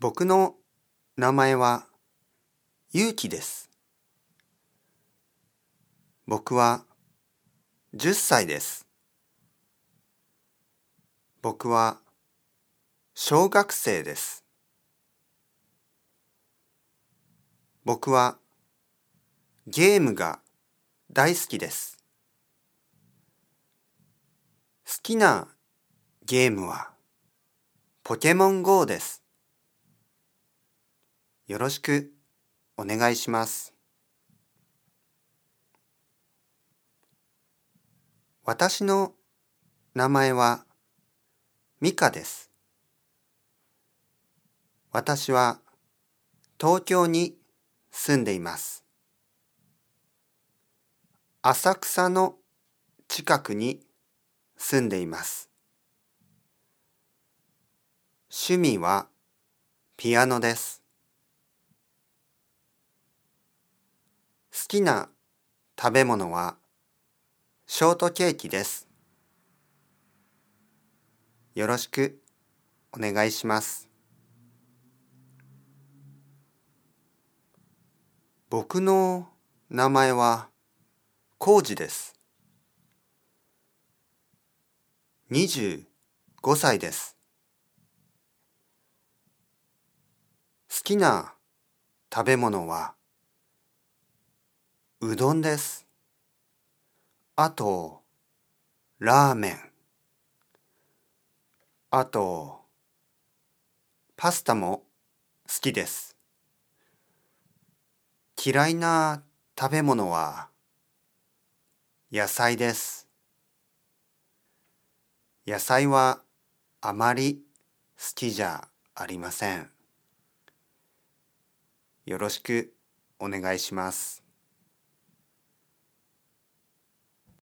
僕の名前はゆうきです。僕は10歳です。僕は小学生です。僕はゲームが大好きです。好きなゲームはポケモン GO です。よろしくお願いします。私の名前はミカです。私は東京に住んでいます。浅草の近くに住んでいます。趣味はピアノです。好きな食べ物はショートケーキです。よろしくお願いします。僕の名前はコウジです。25歳です。好きな食べ物はうどんです。あと、ラーメン。あと、パスタも好きです。嫌いな食べ物は野菜です。野菜はあまり好きじゃありません。よろしくお願いします。